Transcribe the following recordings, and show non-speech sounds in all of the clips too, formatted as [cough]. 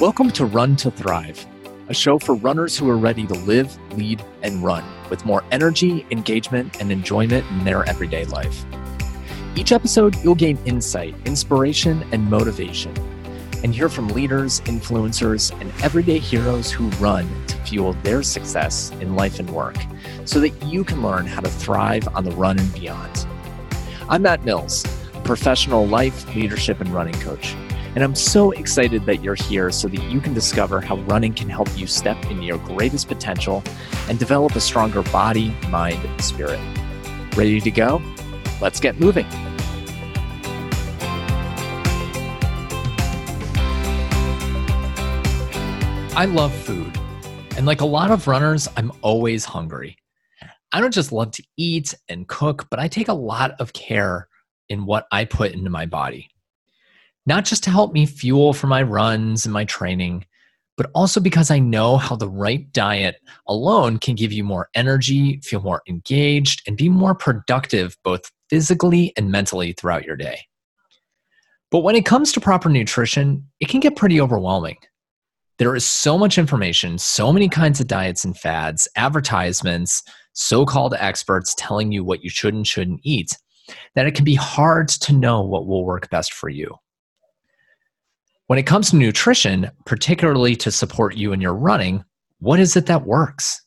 Welcome to Run to Thrive, a show for runners who are ready to live, lead, and run with more energy, engagement, and enjoyment in their everyday life. Each episode, you'll gain insight, inspiration, and motivation, and hear from leaders, influencers, and everyday heroes who run to fuel their success in life and work so that you can learn how to thrive on the run and beyond. I'm Matt Mills, a professional life, leadership, and running coach. And I'm so excited that you're here so that you can discover how running can help you step into your greatest potential and develop a stronger body, mind, and spirit. Ready to go? Let's get moving. I love food. And like a lot of runners, I'm always hungry. I don't just love to eat and cook, but I take a lot of care in what I put into my body not just to help me fuel for my runs and my training, but also because I know how the right diet alone can give you more energy, feel more engaged, and be more productive both physically and mentally throughout your day. But when it comes to proper nutrition, it can get pretty overwhelming. There is so much information, so many kinds of diets and fads, advertisements, so called experts telling you what you should and shouldn't eat, that it can be hard to know what will work best for you. When it comes to nutrition, particularly to support you in your running, what is it that works?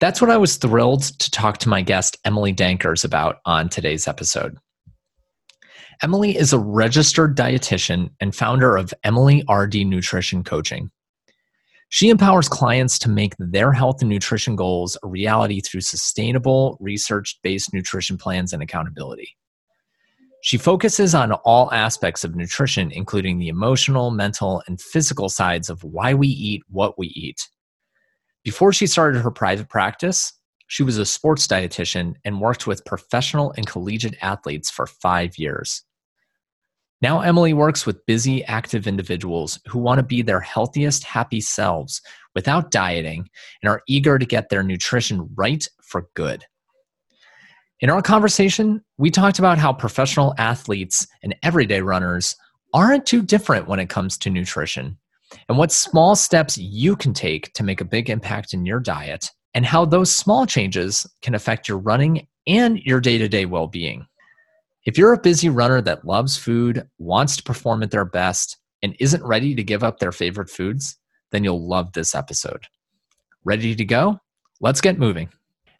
That's what I was thrilled to talk to my guest, Emily Dankers, about on today's episode. Emily is a registered dietitian and founder of Emily RD Nutrition Coaching. She empowers clients to make their health and nutrition goals a reality through sustainable, research based nutrition plans and accountability. She focuses on all aspects of nutrition, including the emotional, mental, and physical sides of why we eat what we eat. Before she started her private practice, she was a sports dietitian and worked with professional and collegiate athletes for five years. Now, Emily works with busy, active individuals who want to be their healthiest, happy selves without dieting and are eager to get their nutrition right for good. In our conversation, we talked about how professional athletes and everyday runners aren't too different when it comes to nutrition, and what small steps you can take to make a big impact in your diet, and how those small changes can affect your running and your day to day well being. If you're a busy runner that loves food, wants to perform at their best, and isn't ready to give up their favorite foods, then you'll love this episode. Ready to go? Let's get moving.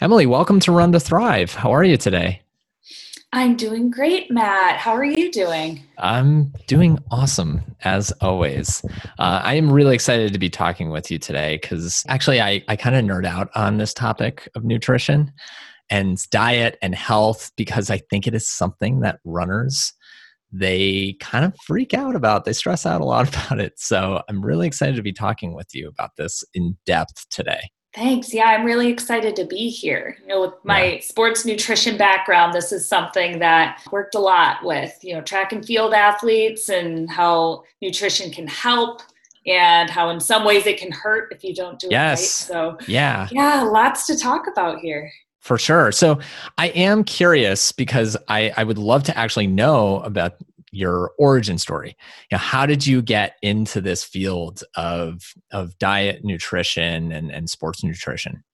Emily, welcome to Run to Thrive. How are you today? I'm doing great, Matt. How are you doing? I'm doing awesome, as always. Uh, I am really excited to be talking with you today because actually, I, I kind of nerd out on this topic of nutrition and diet and health because I think it is something that runners they kind of freak out about. They stress out a lot [laughs] about it. So I'm really excited to be talking with you about this in depth today. Thanks. Yeah, I'm really excited to be here. You know, with my yeah. sports nutrition background, this is something that worked a lot with, you know, track and field athletes and how nutrition can help and how in some ways it can hurt if you don't do yes. it right. So, yeah. Yeah, lots to talk about here. For sure. So, I am curious because I I would love to actually know about your origin story. You know, how did you get into this field of of diet, nutrition, and, and sports nutrition?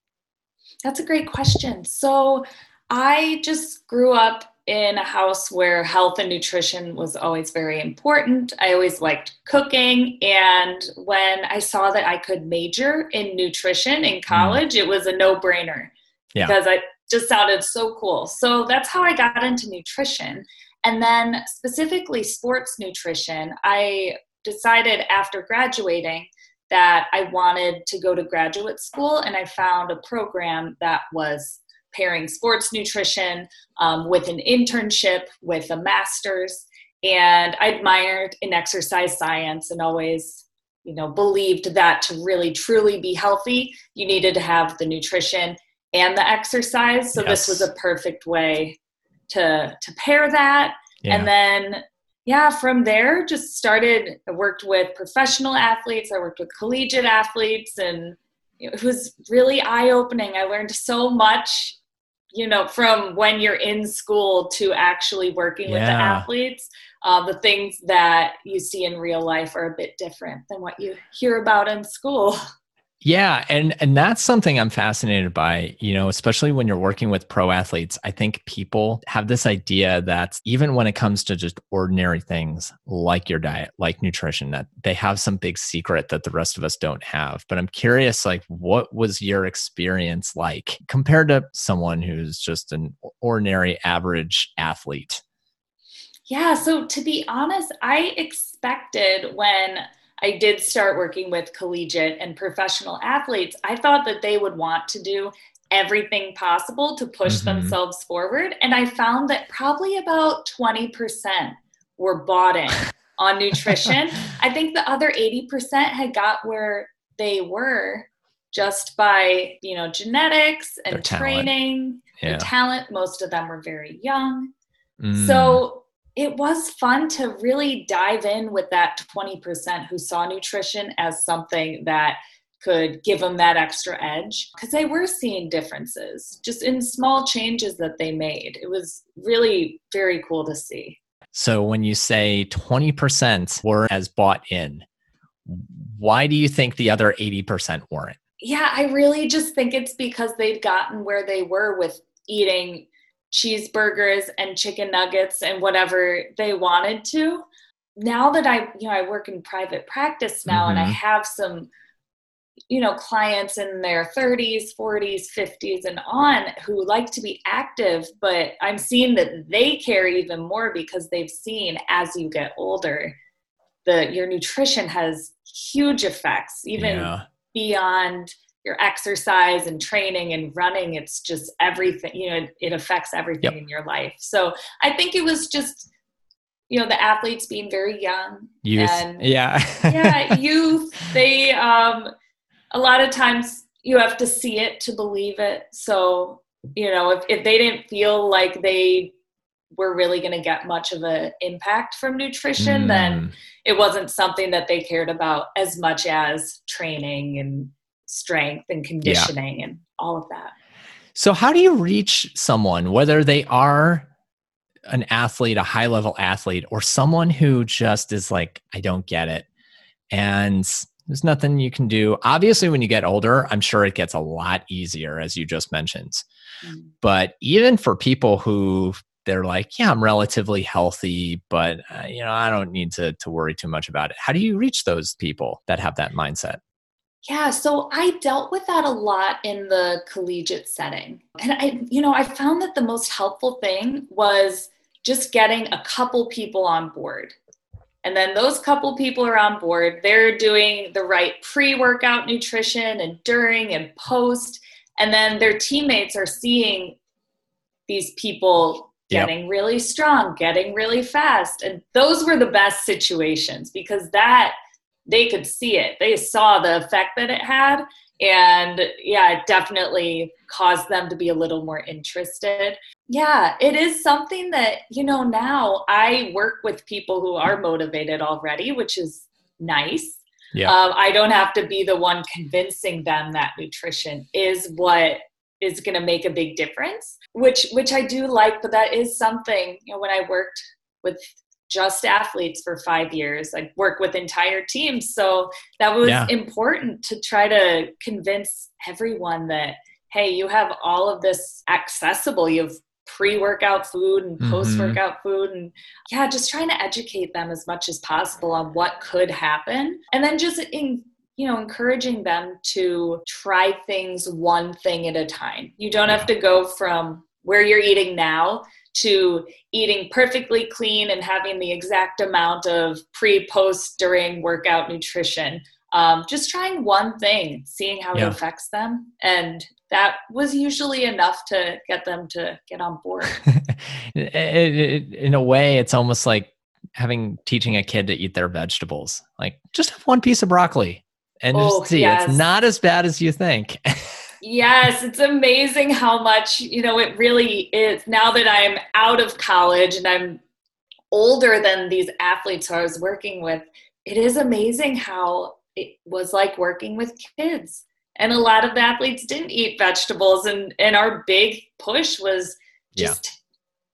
That's a great question. So I just grew up in a house where health and nutrition was always very important. I always liked cooking. And when I saw that I could major in nutrition in mm. college, mm. it was a no brainer yeah. because I just sounded so cool. So that's how I got into nutrition. And then, specifically, sports nutrition, I decided after graduating that I wanted to go to graduate school, and I found a program that was pairing sports nutrition um, with an internship with a master's. And I admired in exercise science and always you know believed that to really truly be healthy you needed to have the nutrition and the exercise so yes. this was a perfect way to to pair that yeah. and then yeah from there just started i worked with professional athletes i worked with collegiate athletes and it was really eye-opening i learned so much you know from when you're in school to actually working yeah. with the athletes uh, the things that you see in real life are a bit different than what you hear about in school. [laughs] Yeah, and and that's something I'm fascinated by, you know, especially when you're working with pro athletes. I think people have this idea that even when it comes to just ordinary things like your diet, like nutrition, that they have some big secret that the rest of us don't have. But I'm curious like what was your experience like compared to someone who's just an ordinary average athlete? Yeah, so to be honest, I expected when I did start working with collegiate and professional athletes, I thought that they would want to do everything possible to push mm-hmm. themselves forward. And I found that probably about 20% were bought in on nutrition. [laughs] I think the other 80% had got where they were just by, you know, genetics and training, yeah. talent. Most of them were very young. Mm. So it was fun to really dive in with that 20% who saw nutrition as something that could give them that extra edge because they were seeing differences just in small changes that they made. It was really very cool to see. So when you say 20% were as bought in, why do you think the other 80% weren't? Yeah, I really just think it's because they'd gotten where they were with eating cheeseburgers and chicken nuggets and whatever they wanted to. Now that I, you know, I work in private practice now mm-hmm. and I mm-hmm. have some, you know, clients in their 30s, 40s, 50s, and on who like to be active, but I'm seeing that they care even more because they've seen as you get older, the your nutrition has huge effects, even yeah. beyond your exercise and training and running it's just everything you know it affects everything yep. in your life so i think it was just you know the athletes being very young youth and yeah yeah [laughs] youth they um a lot of times you have to see it to believe it so you know if, if they didn't feel like they were really going to get much of an impact from nutrition mm. then it wasn't something that they cared about as much as training and strength and conditioning yeah. and all of that. So, how do you reach someone, whether they are an athlete, a high level athlete, or someone who just is like, I don't get it? And there's nothing you can do. Obviously, when you get older, I'm sure it gets a lot easier, as you just mentioned. Mm. But even for people who they're like, yeah, I'm relatively healthy, but uh, you know, I don't need to to worry too much about it. How do you reach those people that have that mindset? Yeah, so I dealt with that a lot in the collegiate setting. And I, you know, I found that the most helpful thing was just getting a couple people on board. And then those couple people are on board, they're doing the right pre workout nutrition and during and post. And then their teammates are seeing these people getting yep. really strong, getting really fast. And those were the best situations because that they could see it. They saw the effect that it had. And yeah, it definitely caused them to be a little more interested. Yeah, it is something that, you know, now I work with people who are motivated already, which is nice. Yeah. Um, I don't have to be the one convincing them that nutrition is what is going to make a big difference, which which I do like. But that is something you know when I worked with just athletes for five years. I work with entire teams. So that was yeah. important to try to convince everyone that, hey, you have all of this accessible. You have pre-workout food and mm-hmm. post-workout food and yeah just trying to educate them as much as possible on what could happen and then just in you know encouraging them to try things one thing at a time you don't have to go from where you're eating now to eating perfectly clean and having the exact amount of pre, post, during workout nutrition. Um, just trying one thing, seeing how yeah. it affects them. And that was usually enough to get them to get on board. [laughs] in a way, it's almost like having teaching a kid to eat their vegetables. Like just have one piece of broccoli and oh, just see yes. it's not as bad as you think. [laughs] Yes, it's amazing how much, you know, it really is. Now that I'm out of college and I'm older than these athletes I was working with, it is amazing how it was like working with kids. And a lot of the athletes didn't eat vegetables. And, and our big push was just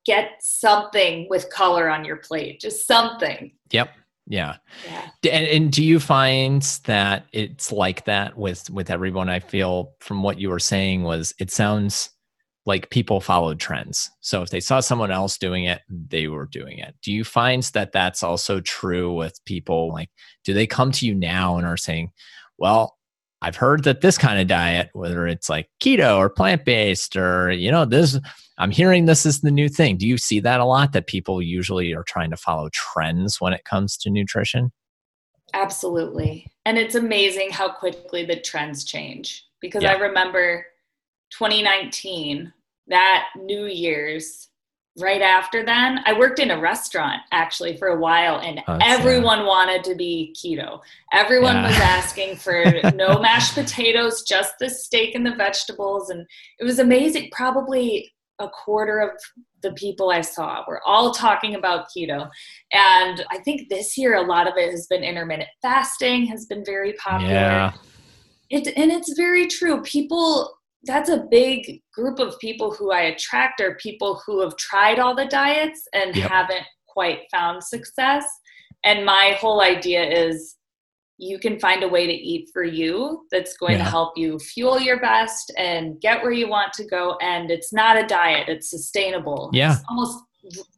get something with color on your plate, just something. Yep. Yeah. Yeah. And, and do you find that it's like that with with everyone? I feel from what you were saying was it sounds like people followed trends. So if they saw someone else doing it, they were doing it. Do you find that that's also true with people? Like, do they come to you now and are saying, "Well, I've heard that this kind of diet, whether it's like keto or plant based, or you know, this I'm hearing this is the new thing. Do you see that a lot that people usually are trying to follow trends when it comes to nutrition? Absolutely. And it's amazing how quickly the trends change because yeah. I remember 2019, that New Year's, right after then, I worked in a restaurant actually for a while and oh, everyone yeah. wanted to be keto. Everyone yeah. was asking for no [laughs] mashed potatoes, just the steak and the vegetables. And it was amazing. Probably a quarter of the people I saw were all talking about keto. And I think this year a lot of it has been intermittent fasting has been very popular. Yeah. It, and it's very true. People that's a big group of people who I attract are people who have tried all the diets and yep. haven't quite found success. And my whole idea is you can find a way to eat for you that's going yeah. to help you fuel your best and get where you want to go. And it's not a diet, it's sustainable. Yeah. It's almost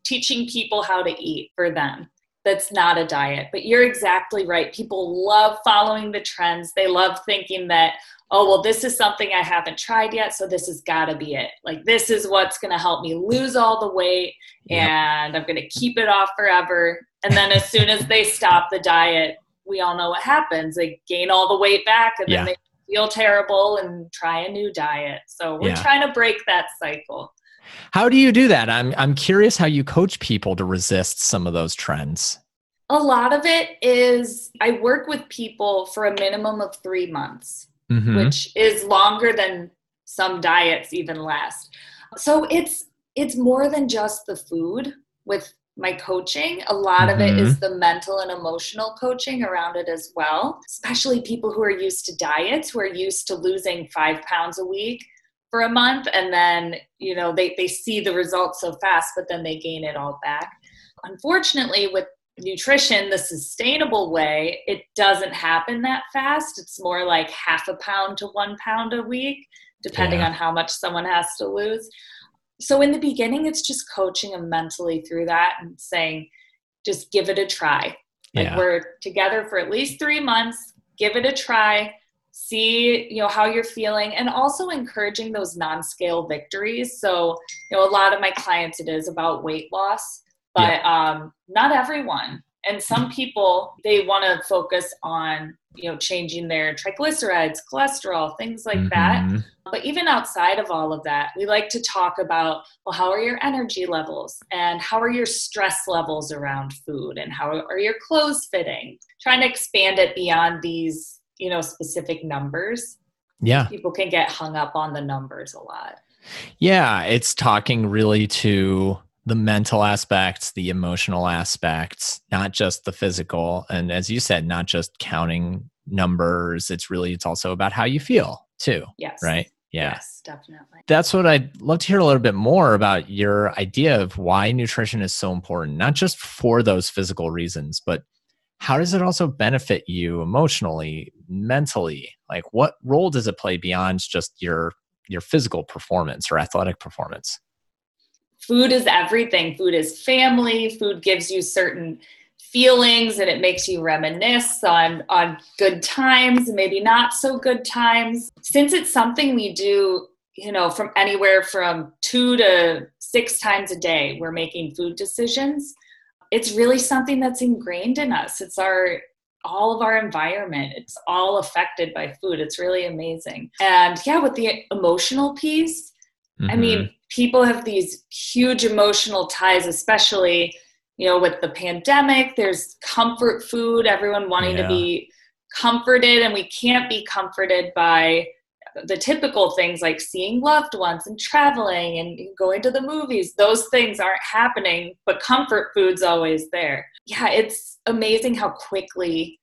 teaching people how to eat for them. That's not a diet. But you're exactly right. People love following the trends. They love thinking that, oh, well, this is something I haven't tried yet. So this has got to be it. Like, this is what's going to help me lose all the weight yep. and I'm going to keep it off forever. And then as soon as they stop the diet, we all know what happens. They gain all the weight back and yeah. then they feel terrible and try a new diet. So we're yeah. trying to break that cycle. How do you do that? I'm I'm curious how you coach people to resist some of those trends. A lot of it is I work with people for a minimum of 3 months, mm-hmm. which is longer than some diets even last. So it's it's more than just the food with my coaching. A lot mm-hmm. of it is mm-hmm. the mental and emotional coaching around it as well, especially people who are used to diets, who are used to losing five pounds a week for a month and then you know they, they see the results so fast but then they gain it all back. Unfortunately with nutrition the sustainable way it doesn't happen that fast. It's more like half a pound to one pound a week depending yeah. on how much someone has to lose. So in the beginning it's just coaching them mentally through that and saying just give it a try. Like yeah. we're together for at least three months. Give it a try see you know how you're feeling and also encouraging those non-scale victories. So you know a lot of my clients it is about weight loss but yeah. um not everyone. And some people they want to focus on you know changing their triglycerides cholesterol things like mm-hmm. that but even outside of all of that we like to talk about well how are your energy levels and how are your stress levels around food and how are your clothes fitting? Trying to expand it beyond these you know specific numbers yeah people can get hung up on the numbers a lot yeah it's talking really to the mental aspects, the emotional aspects, not just the physical. And as you said, not just counting numbers. It's really, it's also about how you feel too. Yes. Right. Yeah. Yes, definitely. That's what I'd love to hear a little bit more about your idea of why nutrition is so important, not just for those physical reasons, but how does it also benefit you emotionally, mentally? Like what role does it play beyond just your your physical performance or athletic performance? food is everything. Food is family. Food gives you certain feelings and it makes you reminisce on on good times and maybe not so good times since it's something we do you know from anywhere from 2 to 6 times a day we're making food decisions it's really something that's ingrained in us it's our all of our environment it's all affected by food it's really amazing and yeah with the emotional piece mm-hmm. i mean mm-hmm people have these huge emotional ties, especially, you know, with the pandemic. There's comfort food, everyone wanting yeah. to be comforted, and we can't be comforted by the typical things like seeing loved ones and traveling and going to the movies. Those things aren't happening, but comfort food's always there. Yeah, it's amazing how quickly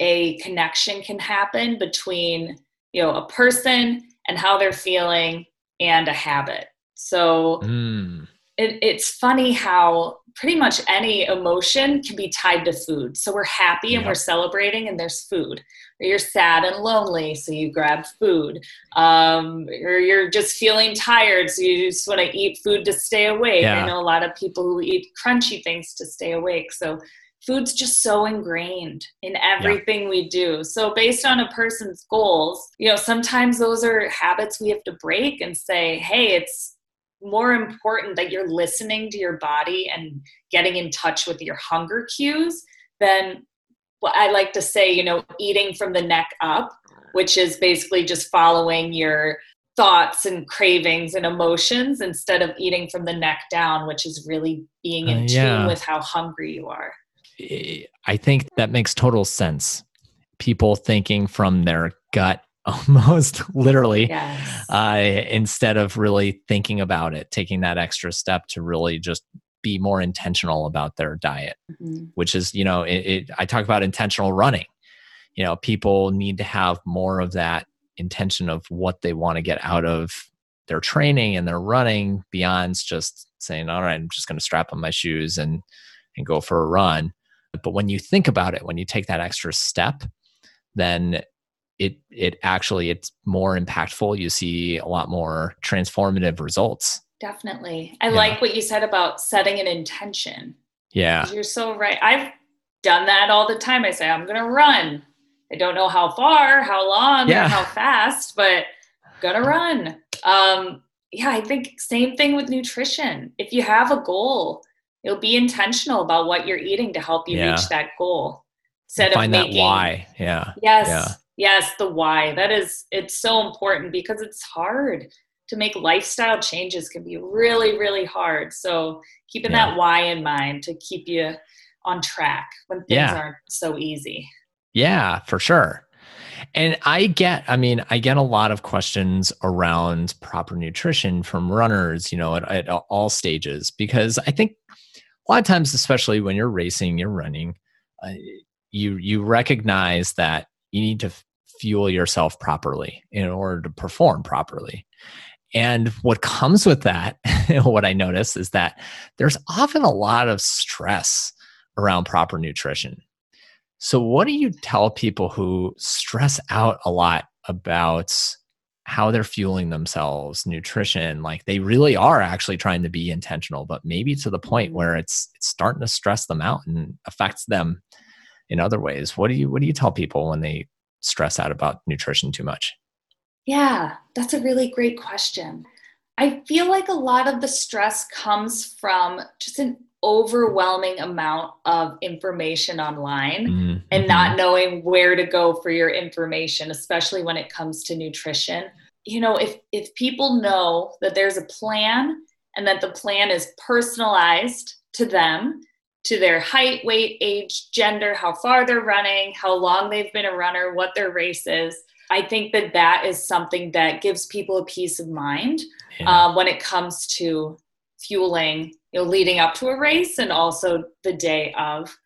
a connection can happen between, you know, a person and how they're feeling and a habit. So, mm. it, it's funny how pretty much any emotion can be tied to food. So we're happy and we're celebrating, and there's food. Or you're sad and lonely, so you grab food. Um, or you're just feeling tired, so you just want to eat food to stay awake. Yeah. I know a lot of people who eat crunchy things to stay awake. So food's just so ingrained in everything yeah. we do. So based on a person's goals, you know, sometimes those are habits we have to break and say, hey, it's more important that you're listening to your body and getting in touch with your hunger cues than I like to say, you know, eating from the neck up, which is basically just following your thoughts and cravings and emotions instead of eating from the neck down, which is really being in uh, yeah. tune with how hungry you are. I think that makes total sense. People thinking from their gut [laughs] almost literally yes. uh, instead of really thinking about it taking that extra step to really just be more intentional about their diet mm-hmm. which is you know it, it, i talk about intentional running. You know people need to have more of that intention of what they want to get out of their training and their running beyond just saying all right i'm just going to strap on my shoes and and go for a run. But when you think about it when you take that extra step then it it actually it's more impactful. You see a lot more transformative results definitely. I yeah. like what you said about setting an intention. Yeah. You're so right. I've done that all the time. I say i'm gonna run. I don't know how far how long yeah. or how fast but gonna run. Um yeah i think same thing with nutrition. If you have a goal you'll be intentional about what you're eating to help you yeah. reach that goal. Instead find of making, that why. Yeah. Yes. Yeah. Yes, the why. That is, it's so important because it's hard to make lifestyle changes can be really, really hard. So keeping yeah. that why in mind to keep you on track when things yeah. aren't so easy. Yeah, for sure. And I get, I mean, I get a lot of questions around proper nutrition from runners, you know, at, at all stages, because I think a lot of times, especially when you're racing, you're running, uh, you you recognize that you need to fuel yourself properly in order to perform properly. And what comes with that, [laughs] what I notice is that there's often a lot of stress around proper nutrition. So, what do you tell people who stress out a lot about how they're fueling themselves, nutrition? Like they really are actually trying to be intentional, but maybe to the point where it's it's starting to stress them out and affects them in other ways. What do you what do you tell people when they stress out about nutrition too much? Yeah, that's a really great question. I feel like a lot of the stress comes from just an overwhelming amount of information online mm-hmm. and not knowing where to go for your information, especially when it comes to nutrition. You know, if if people know that there's a plan and that the plan is personalized to them to their height, weight, age, gender, how far they're running, how long they've been a runner, what their race is. I think that that is something that gives people a peace of mind yeah. uh, when it comes to fueling, you know, leading up to a race and also the day of.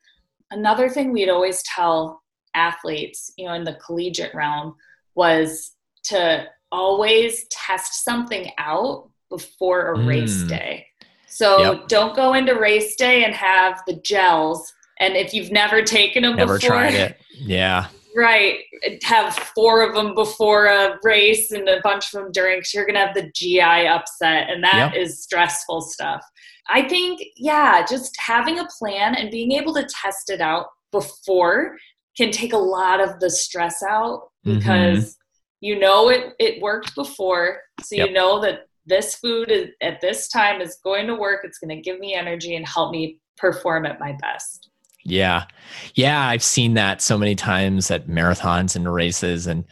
Another thing we'd always tell athletes, you know, in the collegiate realm was to always test something out before a mm. race day. So yep. don't go into race day and have the gels. And if you've never taken them never before, tried it. Yeah. Right. Have four of them before a race and a bunch of them during, because you're going to have the GI upset. And that yep. is stressful stuff. I think, yeah, just having a plan and being able to test it out before can take a lot of the stress out mm-hmm. because mm-hmm. you know it, it worked before. So yep. you know that this food is, at this time is going to work. It's going to give me energy and help me perform at my best. Yeah. Yeah. I've seen that so many times at marathons and races. And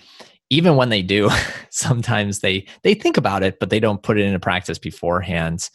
even when they do, [laughs] sometimes they, they think about it, but they don't put it into practice beforehand.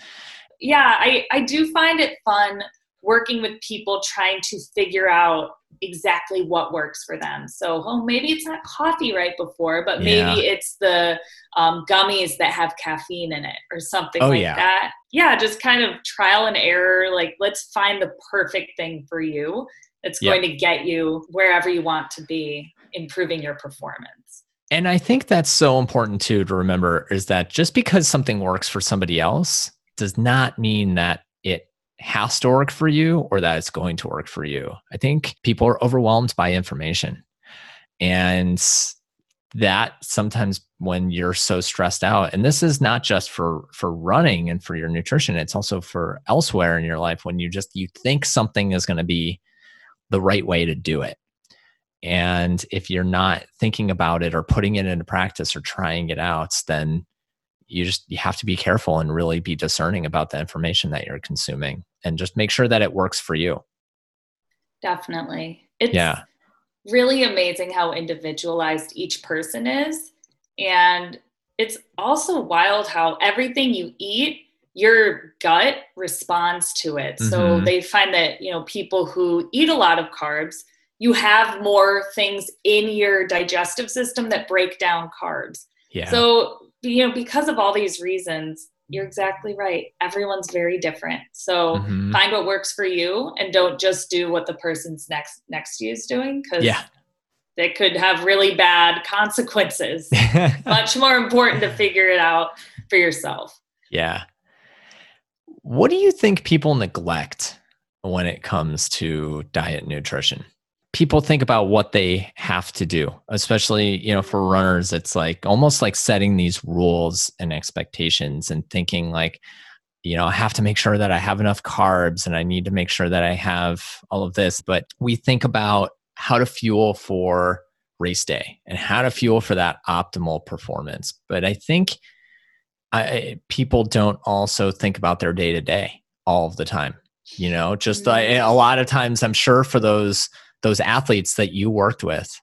Yeah. I, I do find it fun working with people trying to figure out exactly what works for them. So, oh, maybe it's not coffee right before, but maybe yeah. it's the um, gummies that have caffeine in it or something oh, like yeah. that. Yeah, just kind of trial and error. Like, let's find the perfect thing for you that's yep. going to get you wherever you want to be, improving your performance. And I think that's so important too to remember is that just because something works for somebody else does not mean that it has to work for you or that it's going to work for you. I think people are overwhelmed by information. And that sometimes when you're so stressed out and this is not just for for running and for your nutrition it's also for elsewhere in your life when you just you think something is going to be the right way to do it and if you're not thinking about it or putting it into practice or trying it out then you just you have to be careful and really be discerning about the information that you're consuming and just make sure that it works for you definitely it's, yeah really amazing how individualized each person is. And it's also wild how everything you eat, your gut responds to it. Mm-hmm. So they find that, you know, people who eat a lot of carbs, you have more things in your digestive system that break down carbs. Yeah. So, you know, because of all these reasons, you're exactly right. Everyone's very different. So mm-hmm. find what works for you and don't just do what the person's next next to you is doing because yeah. that could have really bad consequences. [laughs] Much more important to figure it out for yourself. Yeah. What do you think people neglect when it comes to diet nutrition? People think about what they have to do especially you know for runners it's like almost like setting these rules and expectations and thinking like you know i have to make sure that i have enough carbs and i need to make sure that i have all of this. But we think about how to fuel for race day and how to fuel for that optimal performance. But i think I, people don't also think about their day to day all of the time you know? Just I, mm-hmm. a lot of times i'm sure for those those athletes that you worked with,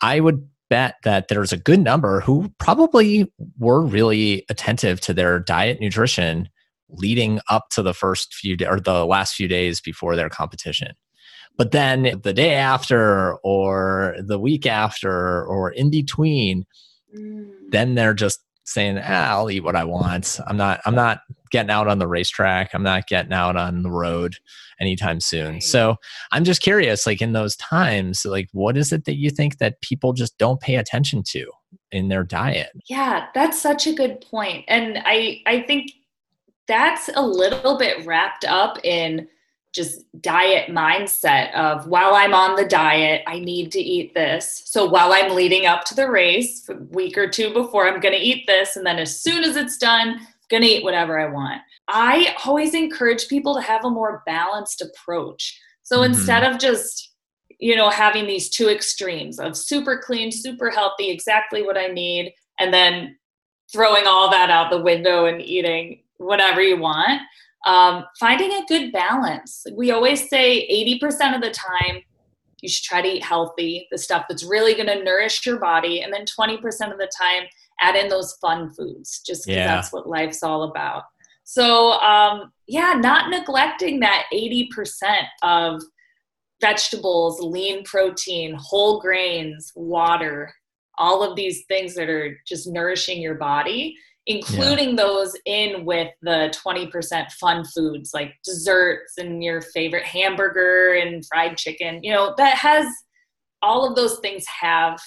I would bet that there's a good number who probably were really attentive to their diet nutrition leading up to the first few days or the last few days before their competition. But then the day after or the week after or in between, mm. then they're just saying, ah, I'll eat what I want. I'm not I'm not getting out on the racetrack. I'm not getting out on the road anytime soon. Right. So I'm just curious, like in those times, like what is it that you think that people just don't pay attention to in their diet? Yeah, that's such a good point. And I I think that's a little bit wrapped up in just diet mindset of while I'm on the diet, I need to eat this. So while I'm leading up to the race, a week or two before, I'm going to eat this. And then as soon as it's done, I'm going to eat whatever I want. I always encourage people to have a more balanced approach. So mm-hmm. instead of just, you know, having these two extremes of super clean, super healthy, exactly what I need, and then throwing all that out the window and eating whatever you want um, finding a good balance. We always say 80% of the time, you should try to eat healthy, the stuff that's really going to nourish your body. And then 20% of the time, add in those fun foods, just because yeah. that's what life's all about. So, um, yeah, not neglecting that 80% of vegetables, lean protein, whole grains, water, all of these things that are just nourishing your body including yeah. those in with the 20% fun foods like desserts and your favorite hamburger and fried chicken you know that has all of those things have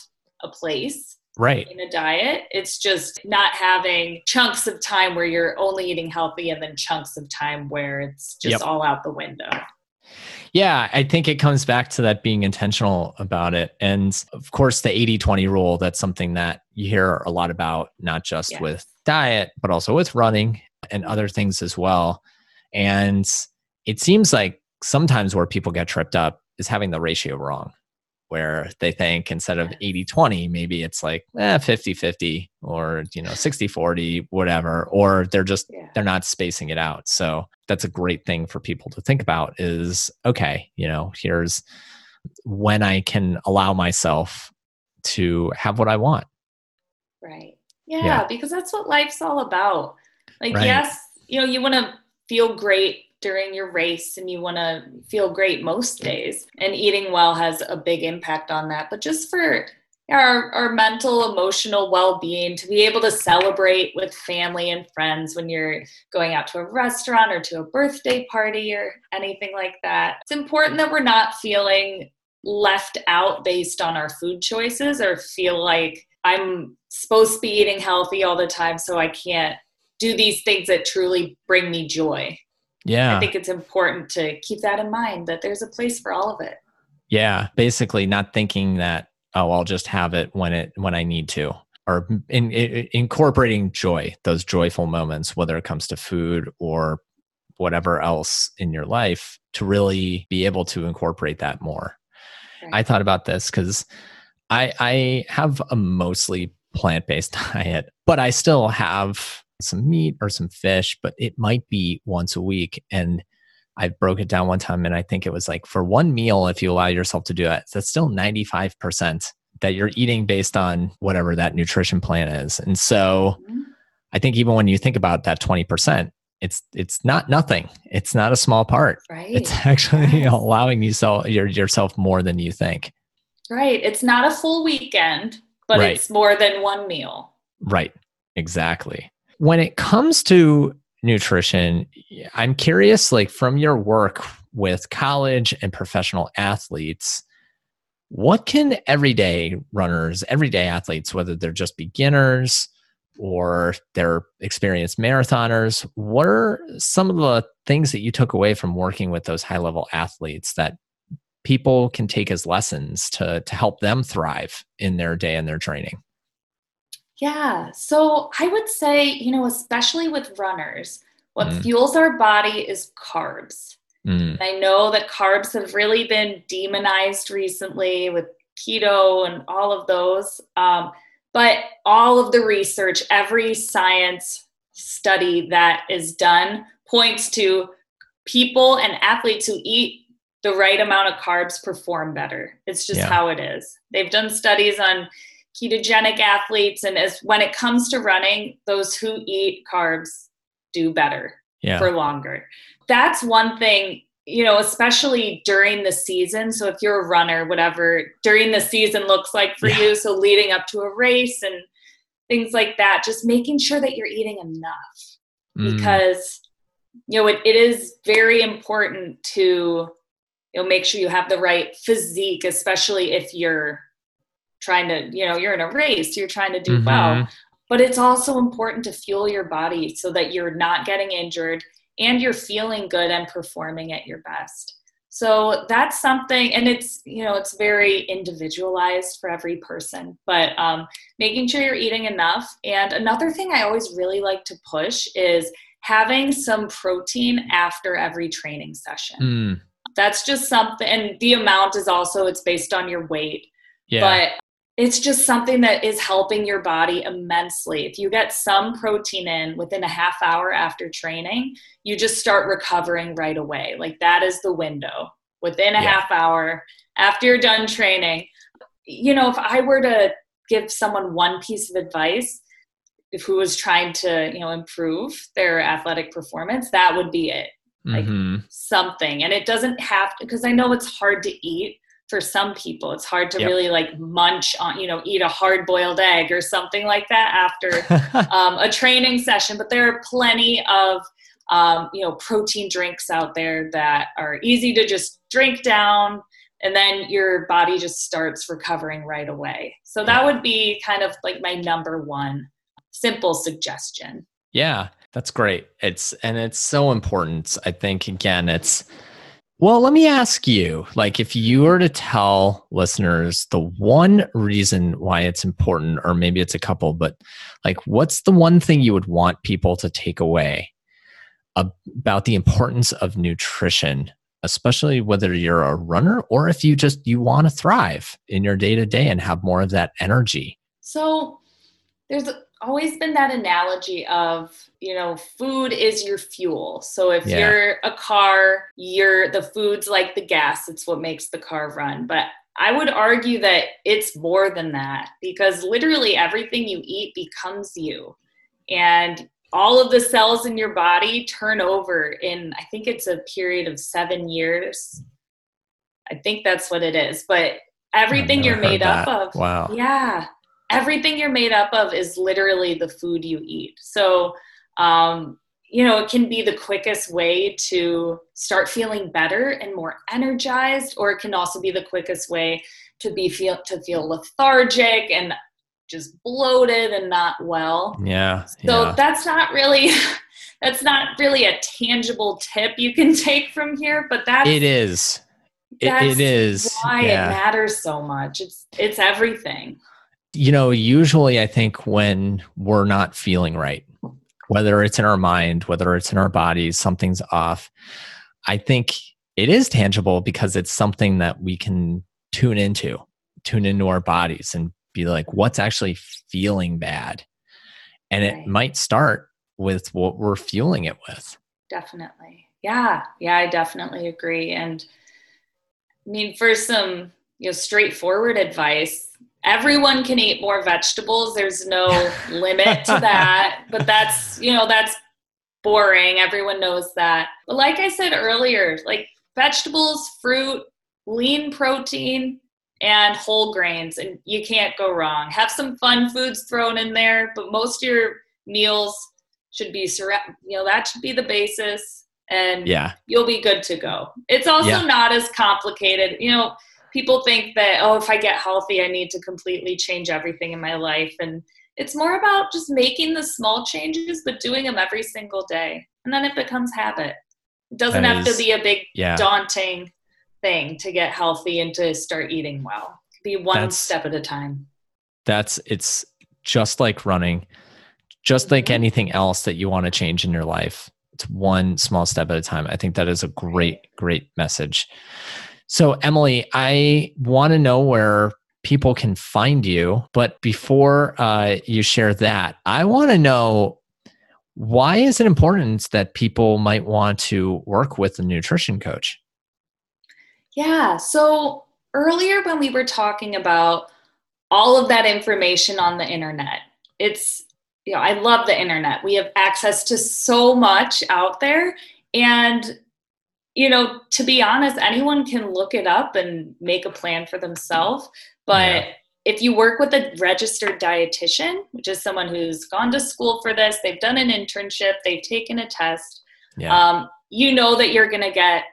a place right in a diet it's just not having chunks of time where you're only eating healthy and then chunks of time where it's just yep. all out the window yeah, I think it comes back to that being intentional about it. And of course, the 80 20 rule, that's something that you hear a lot about, not just yeah. with diet, but also with running and other things as well. And it seems like sometimes where people get tripped up is having the ratio wrong where they think instead of 80 20 maybe it's like eh, 50 50 or you know 60 40 whatever or they're just yeah. they're not spacing it out so that's a great thing for people to think about is okay you know here's when i can allow myself to have what i want right yeah, yeah. because that's what life's all about like right. yes you know you want to feel great during your race and you want to feel great most days. And eating well has a big impact on that. But just for our, our mental, emotional well being, to be able to celebrate with family and friends when you're going out to a restaurant or to a birthday party or anything like that. It's important that we're not feeling left out based on our food choices or feel like I'm supposed to be eating healthy all the time, so I can't do these things that truly bring me joy. Yeah. I think it's important to keep that in mind that there's a place for all of it. Yeah. Basically, not thinking that, oh, I'll just have it when it when I need to. Or in, in, incorporating joy, those joyful moments, whether it comes to food or whatever else in your life, to really be able to incorporate that more. Right. I thought about this because I I have a mostly plant based [laughs] diet, but I still have some meat or some fish, but it might be once a week. And I broke it down one time and I think it was like for one meal, if you allow yourself to do it, that's still 95% that you're eating based on whatever that nutrition plan is. And so mm-hmm. I think even when you think about that 20%, it's it's not nothing. It's not a small part. Right. It's [laughs] actually yes. allowing yourself yourself more than you think. Right. It's not a full weekend, but right. it's more than one meal. Right. Exactly. When it comes to nutrition, I'm curious like from your work with college and professional athletes, what can everyday runners, everyday athletes, whether they're just beginners or they're experienced marathoners, what are some of the things that you took away from working with those high level athletes that people can take as lessons to to help them thrive in their day and their training? Yeah. So I would say, you know, especially with runners, what mm. fuels our body is carbs. Mm. I know that carbs have really been demonized recently with keto and all of those. Um, but all of the research, every science study that is done points to people and athletes who eat the right amount of carbs perform better. It's just yeah. how it is. They've done studies on ketogenic athletes and as when it comes to running, those who eat carbs do better yeah. for longer. That's one thing, you know, especially during the season. So if you're a runner, whatever during the season looks like for yeah. you, so leading up to a race and things like that, just making sure that you're eating enough mm. because you know it, it is very important to you know make sure you have the right physique especially if you're trying to you know you're in a race you're trying to do mm-hmm. well. But it's also important to fuel your body so that you're not getting injured and you're feeling good and performing at your best. So that's something and it's you know it's very individualized for every person but um, making sure you're eating enough. And another thing i always really like to push is having some protein after every training session. Mm that's just something and the amount is also it's based on your weight. Yeah. but it's just something that is helping your body immensely. If you get some protein in within a half hour after training you just start recovering right away. Like that is the window. Within a yeah. half hour after you're done training you know if i were to give someone one piece of advice if who was trying to you know improve their athletic performance that would be it like mm-hmm. something. And it doesn't have to because i know it's hard to eat for some people. It's hard to yep. really like munch on you know eat a hard boiled egg or something like that after [laughs] um, a training session. But there are plenty of um, you know protein drinks out there that are easy to just drink down and then your body just starts recovering right away. So that would be kind of like my number one simple suggestion. Yeah that's great. It's and it's so important. I think again, it's well, let me ask you, like if you were to tell listeners the one reason why it's important or maybe it's a couple, but like what's the one thing you would want people to take away about the importance of nutrition, especially whether you're a runner or if you just you want to thrive in your day to day and have more of that energy? So there's always been that analogy of you know food is your fuel. So if yeah. you're a car you're the food's like the gas it's what makes the car run. But i would argue that it's more than that because literally everything you eat becomes you. And all of the cells in your body turn over in i think it's a period of seven years. I think that's what it is. But everything you're made that. up of wow. yeah everything you're made up of is literally the food you eat. So, um, you know, it can be the quickest way to start feeling better and more energized, or it can also be the quickest way to be feel to feel lethargic and just bloated and not well. Yeah. So yeah. that's not really [laughs] that's not really a tangible tip you can [laughs] take from here, but that it is. It, it is why yeah. it matters so much. It's it's everything. You know, usually I think when we're not feeling right, whether it's in our mind, whether it's in our bodies, something's off. I think it is tangible because it's something that we can tune into, tune into our bodies and be like, what's actually feeling bad? And it Right. might start with what we're fueling it with. Definitely. Yeah. Yeah, I definitely agree. And I mean, for some, you know, straightforward advice, everyone can eat more vegetables. There's no [laughs] limit to that. But that's, you know, that's boring. Everyone knows that. But like I said earlier, like vegetables, fruit, lean protein, and whole grains, and you can't go wrong. Have some fun foods thrown in there, but most of your meals should be surra- you know that should be the basis and Yeah. you'll be good to go it's also Yeah. not as complicated you know people think that oh if i get healthy i need to completely change everything in my life and it's more about just making the small changes but doing them every single day and then it becomes habit it doesn't That have is- to be a big Yeah. daunting thing to get healthy and to start eating well be one That's- step at a time That's it's just like running, just like Mhm. anything else that you want to change in your life. It's one small step at a time. I think that is a great, great message. So, Emily, I want to know where people can find you. But before uh, you share that, I want to know why is it important that people might want to work with a nutrition coach? Yeah. So earlier when we were talking about all of that information on the internet, it's, you know, I love the internet. We have access to so much out there. And, you know, to be honest, anyone can look it up and make a plan for themselves. But Yeah. if you work with a registered dietitian, which is someone who's gone to school for this, they've done an internship, they've taken a test, Yeah. um, you know that you're going to get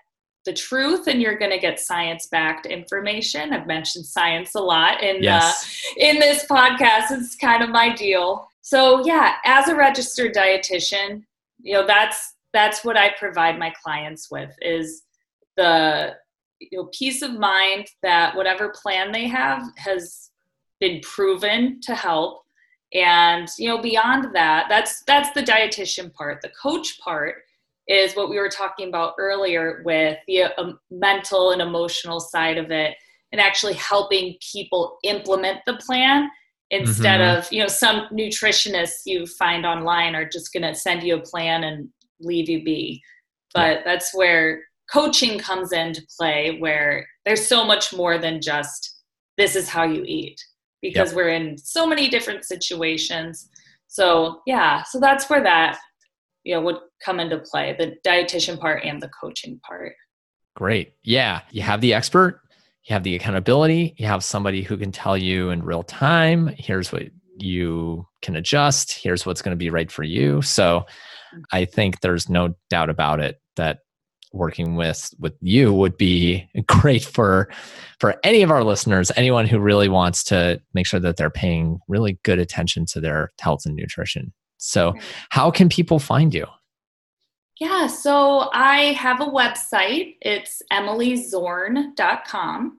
the truth and you're going to get science backed information i've mentioned science a lot in yes. uh, in this podcast it's kind of my deal so yeah as a registered dietitian you know that's that's what i provide my clients with is the you know peace of mind that whatever plan they have has been proven to help and you know beyond that that's that's the dietitian part the coach part is what we were talking about earlier with the um, mental and emotional side of it and actually helping people implement the plan instead Mhm. of you know some nutritionists you find online are just going to send you a plan and leave you be but that's where coaching comes into play where there's so much more than just this is how you eat because we're in so many different situations so yeah so that's where that you know would come into play the dietitian part and the coaching part Great. Yeah. You have the expert, you have the accountability, you have somebody who can tell you in real time, here's what you can adjust, here's what's going to be right for you. So I think there's no doubt about it that working with with you would be [laughs] great for for any of our listeners anyone who really wants to make sure that they're paying really good attention to their health and nutrition so how can people find you Yeah, so I have a website. It's emilyzorn.com.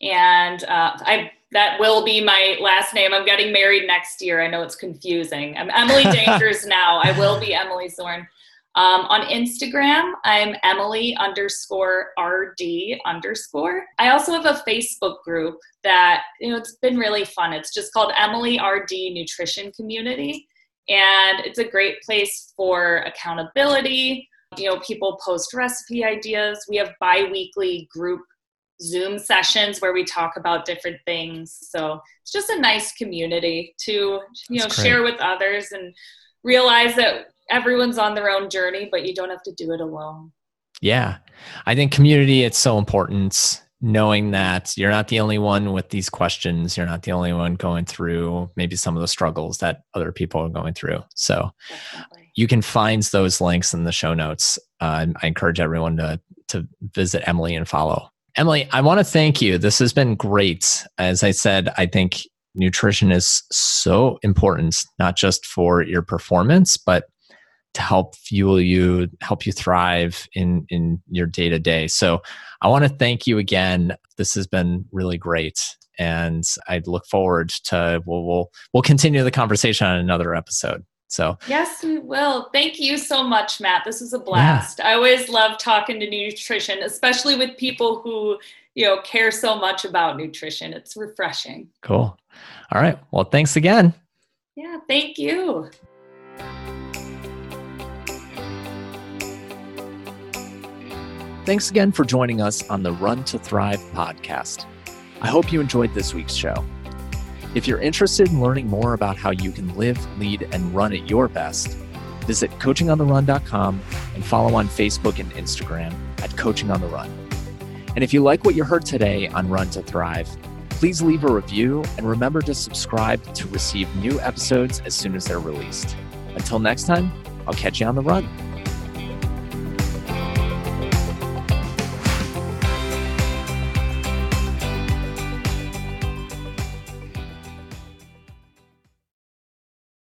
And uh, I that will be my last name. I'm getting married next year. I know it's confusing. I'm Emily [laughs] Dankers now. I will be Emily Zorn. Um, on Instagram, I'm Emily underscore RD underscore. I also have a Facebook group that, you know, it's been really fun. It's just called Emily RD Nutrition Community. And it's a great place for accountability. You know, people post recipe ideas. We have bi weekly group Zoom sessions where we talk about different things. So it's just a nice community to, you know, great. share with others and realize that everyone's on their own journey, but you don't have to do it alone. Yeah. I think community, it's so important knowing that you're not the only one with these questions. You're not the only one going through maybe some of the struggles that other people are going through. So Definitely. you can find those links in the show notes. Uh, I encourage everyone to, to visit Emily and follow. Emily, I want to thank you. This has been great. As I said, I think nutrition is so important, not just for your performance, but to help fuel you, help you thrive in in your day to day. So I want to thank you again. This has been really great, and I look forward to we'll we'll, we'll continue the conversation on another episode. So yes, we will. Thank you so much, Matt. This is a blast. Yeah. I always love talking to nutrition, especially with people who you know care so much about nutrition. It's refreshing. Cool. All right. Well, thanks again. Yeah. Thank you. Thanks again for joining us on the Run to Thrive podcast. I hope you enjoyed this week's show. If you're interested in learning more about how you can live, lead, and run at your best, visit coachingontherun.com and follow on Facebook and Instagram at Coaching on the Run. And if you like what you heard today on Run to Thrive, please leave a review and remember to subscribe to receive new episodes as soon as they're released. Until next time, I'll catch you on the run.